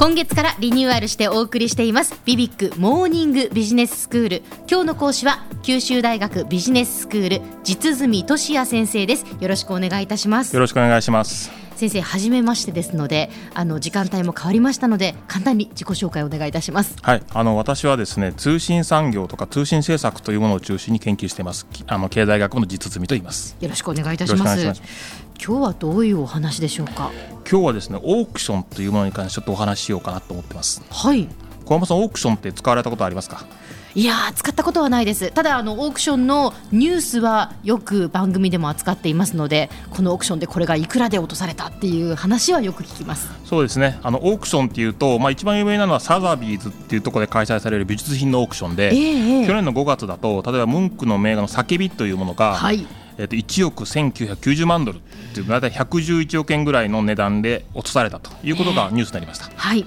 今月からリニューアルしてお送りしています。ビビックモーニングビジネススクール。今日の講師は九州大学ビジネススクール実住俊也先生です。よろしくお願いいたします。よろしくお願いします。先生初めましてですのであの時間帯も変わりましたので簡単に自己紹介をお願いいたします。はい。あの私はですね通信産業とか通信政策というものを中心に研究しています。あの経済学部の実住と言います。よろしくお願いいたします。今日はどういうお話でしょうか？今日はですねオークションというものに関してちょっとお話ししようかなと思ってます。はい。小山さんオークションって使われたことありますか？いや使ったことはないです。ただあのオークションのニュースはよく番組でも扱っていますのでこのオークションでこれがいくらで落とされたっていう話はよく聞きます。そうですね。あのオークションっていうと、まあ、一番有名なのはサザビーズっていうところで開催される美術品のオークションで、えー、去年の5月だと例えばムンクの名画の「叫び」というものが、はい。えー、と1億1990万ドルっていう大体111億円ぐらいの値段で落とされたということがニュースになりました。えー、はい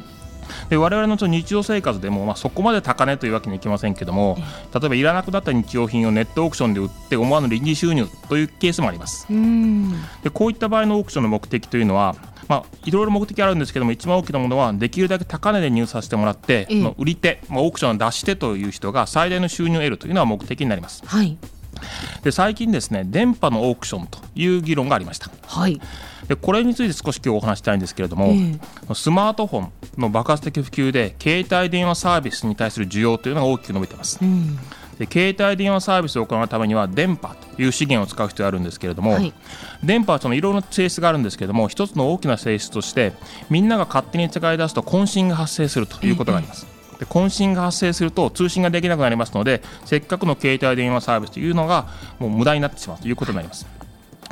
で我々の日常生活でも、まあ、そこまで高値というわけにはいきませんけども例えばいらなくなった日用品をネットオークションで売って思わぬ臨時収入というケースもあります。でこういった場合のオークションの目的というのはまあ、いろいろ目的あるんですけども一番大きなものはできるだけ高値で入させてもらって、うん、売り手、まあ、オークションを出してという人が最大の収入を得るというのは目的になります。はい。で最近ですね電波のオークションという議論がありました。はいでこれについて少し今日お話したいんですけれども、えー、スマートフォンの爆発的普及で携帯電話サービスに対する需要というのが大きく伸びています。うんで携帯電話サービスを行うためには電波という資源を使う必要があるんですけれども、はい、電波はそのいろいろな性質があるんですけれども一つの大きな性質としてみんなが勝手に使い出すと渾身が発生するということがあります。えー、で渾身が発生すると通信ができなくなりますのでせっかくの携帯電話サービスというのがもう無駄になってしまうということになります。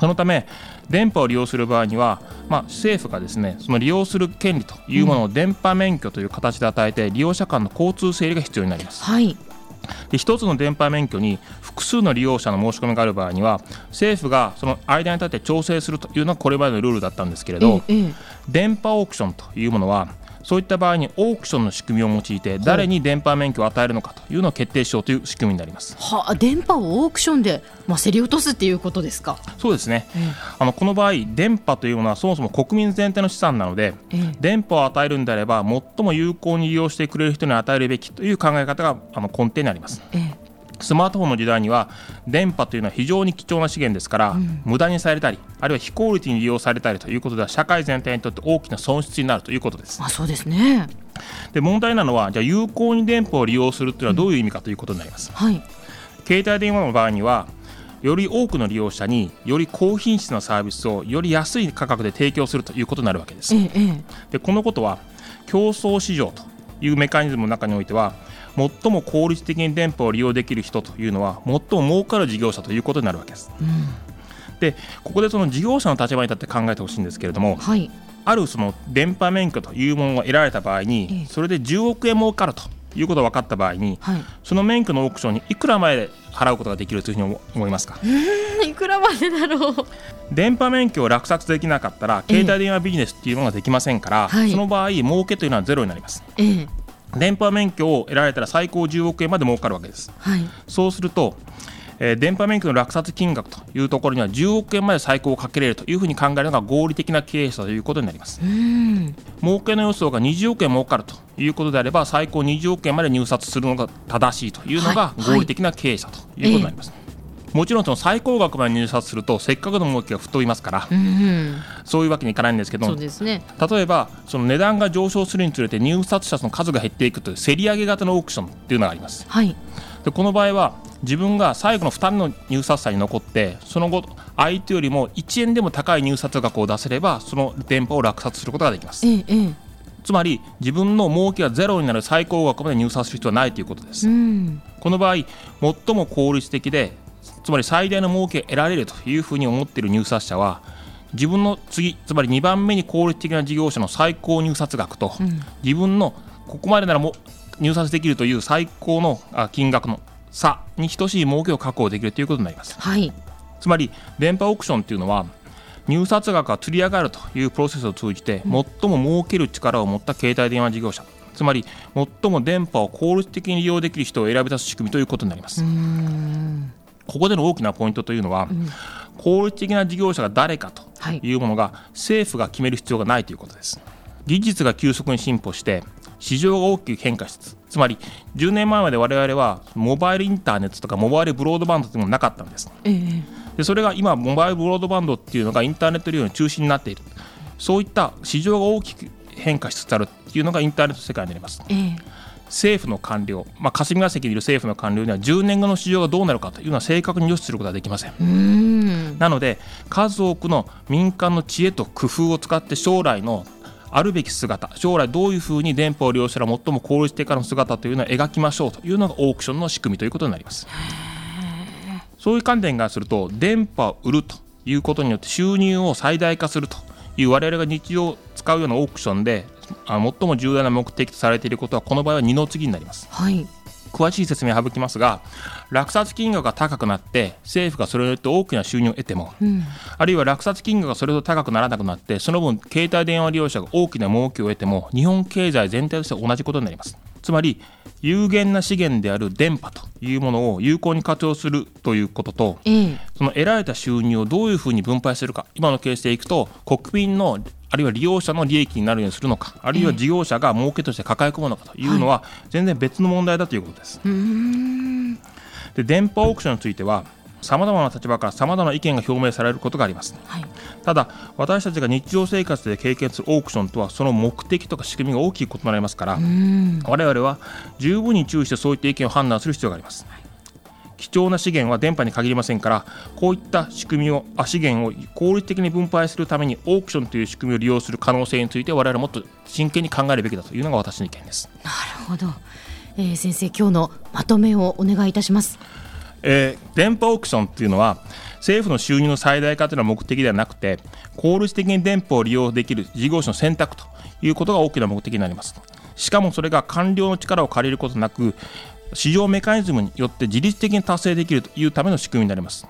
そのため電波を利用する場合には、まあ、政府がですねその利用する権利というものを電波免許という形で与えて、利用者間の交通整理が必要になります。はい。で1つの電波免許に複数の利用者の申し込みがある場合には政府がその間に立って調整するというのがこれまでのルールだったんですけれど、ええ、電波オークションというものはそういった場合にオークションの仕組みを用いて誰に電波免許を与えるのかというのを決定しようという仕組みになります。はあ、電波をオークションで、まあ、競り落とすっていうことですか？そうですね、あのこの場合電波というものはそもそも国民全体の資産なので、電波を与えるんであれば最も有効に利用してくれる人に与えるべきという考え方があの根底にあります。スマートフォンの時代には電波というのは非常に貴重な資源ですから、うん、無駄にされたりあるいは非効率に利用されたりということでは社会全体にとって大きな損失になるということです。あそうですねで問題なのはじゃあ有効に電波を利用するというのはどういう意味かということになります。うんはい、携帯電話の場合にはより多くの利用者により高品質なサービスをより安い価格で提供するということになるわけです。ええ、でこのことは競争市場というメカニズムの中においては最も効率的に電波を利用できる人というのは最も儲かる事業者ということになるわけです。うん、でここでその事業者の立場に立って考えてほしいんですけれども、はい、あるその電波免許というものが得られた場合に、それで10億円儲かるということが分かった場合に、はい、その免許のオークションにいくら前で払うことができるというふうに思いますか？いくらまでだろう。電波免許を落札できなかったら携帯電話ビジネスっていうのができませんから、その場合儲けというのはゼロになります。ええ電波免許を得られたら最高10億円まで儲かるわけです。はい、そうするとえー、電波免許の落札金額というところには10億円まで最高をかけれるというふうに考えるのが合理的な経営者ということになります。儲けの予想が20億円儲かるということであれば最高20億円まで入札するのが正しいというのが合理的な経営者ということになります。はいはいもちろんその最高額まで入札するとせっかくの儲けが太いますから、うん、そういうわけにいかないんですけどそうですね、例えばその値段が上昇するにつれて入札者の数が減っていくという競り上げ型のオークションっていうのがあります。はい、でこの場合は自分が最後の2人の入札者に残ってその後相手よりも1円でも高い入札額を出せればその電波を落札することができます。ええ、つまり自分の儲けがゼロになる最高額まで入札する必要はないということです。うん、この場合最も効率的でつまり最大の儲けを得られるというふうに思っている入札者は自分の次つまり2番目に効率的な事業者の最高入札額と、うん、自分のここまでならも入札できるという最高の金額の差に等しい儲けを確保できるということになります。はい、つまり電波オークションというのは入札額が釣り上がるというプロセスを通じて、最も儲ける力を持った携帯電話事業者つまり最も電波を効率的に利用できる人を選び出す仕組みということになります。ここでの大きなポイントというのは、うん、効率的な事業者が誰かというものが、政府が決める必要がないということです。技術が急速に進歩して市場が大きく変化しつつつまり10年前まで我々はモバイルインターネットとかモバイルブロードバンドというのもなかったんです、えー、でそれが今モバイルブロードバンドっていうのがインターネット利用の中心になっている。そういった市場が大きく変化しつつあるっていうのがインターネット世界になります、えー、政府の官僚、まあ、霞が関にいる政府の官僚には10年後の市場がどうなるかというのは正確に予視することはできません。なので数多くの民間の知恵と工夫を使って将来のあるべき姿将来どういうふうに電波を利用したら最も効率的な姿というのを描きましょうというのがオークションの仕組みということになります。そういう観点からすると電波を売るということによって収入を最大化するという我々が日常使うようなオークションで最も重要な目的とされていることはこの場合は二の次になります。はい。詳しい説明を省きますが落札金額が高くなって政府がそれによって大きな収入を得ても、うん、あるいは落札金額がそれほど高くならなくなってその分携帯電話利用者が大きな儲けを得ても日本経済全体として同じことになります。つまり有限な資源である電波というものを有効に活用するということと、うん、その得られた収入をどういうふうに分配するか今のケースでいくと国民のあるいは利用者の利益になるようにするのかあるいは事業者が儲けとして抱え込むのかというのは全然別の問題だということです。で電波オークションについてはさまざまな立場からさまざまな意見が表明されることがあります、はい、ただ私たちが日常生活で経験するオークションとはその目的とか仕組みが大きく異なりますから我々は十分に注意してそういった意見を判断する必要があります、はい貴重な資源は電波に限りませんからこういった仕組みを資源を効率的に分配するためにオークションという仕組みを利用する可能性について我々はもっと真剣に考えるべきだというのが私の意見です。なるほど、えー、先生今日のまとめをお願いいたします。えー、電波オークションっていうのは政府の収入の最大化というのは目的ではなくて効率的に電波を利用できる事業者の選択ということが大きな目的になります。しかもそれが官僚の力を借りることなく市場メカニズムによって自律的に達成できるというための仕組みになります。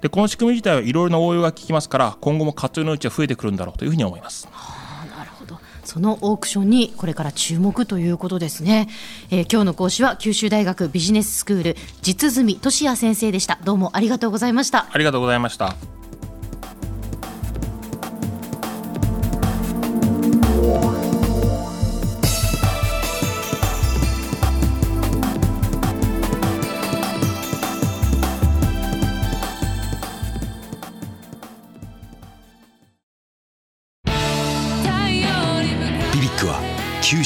でこの仕組み自体はいろいろな応用が効きますから今後も活用のうちは増えてくるんだろうというふうに思います。そのオークションにこれから注目ということですね、えー、今日の講師は九州大学ビジネススクール実住俊也先生でした。どうもありがとうございました。ありがとうございました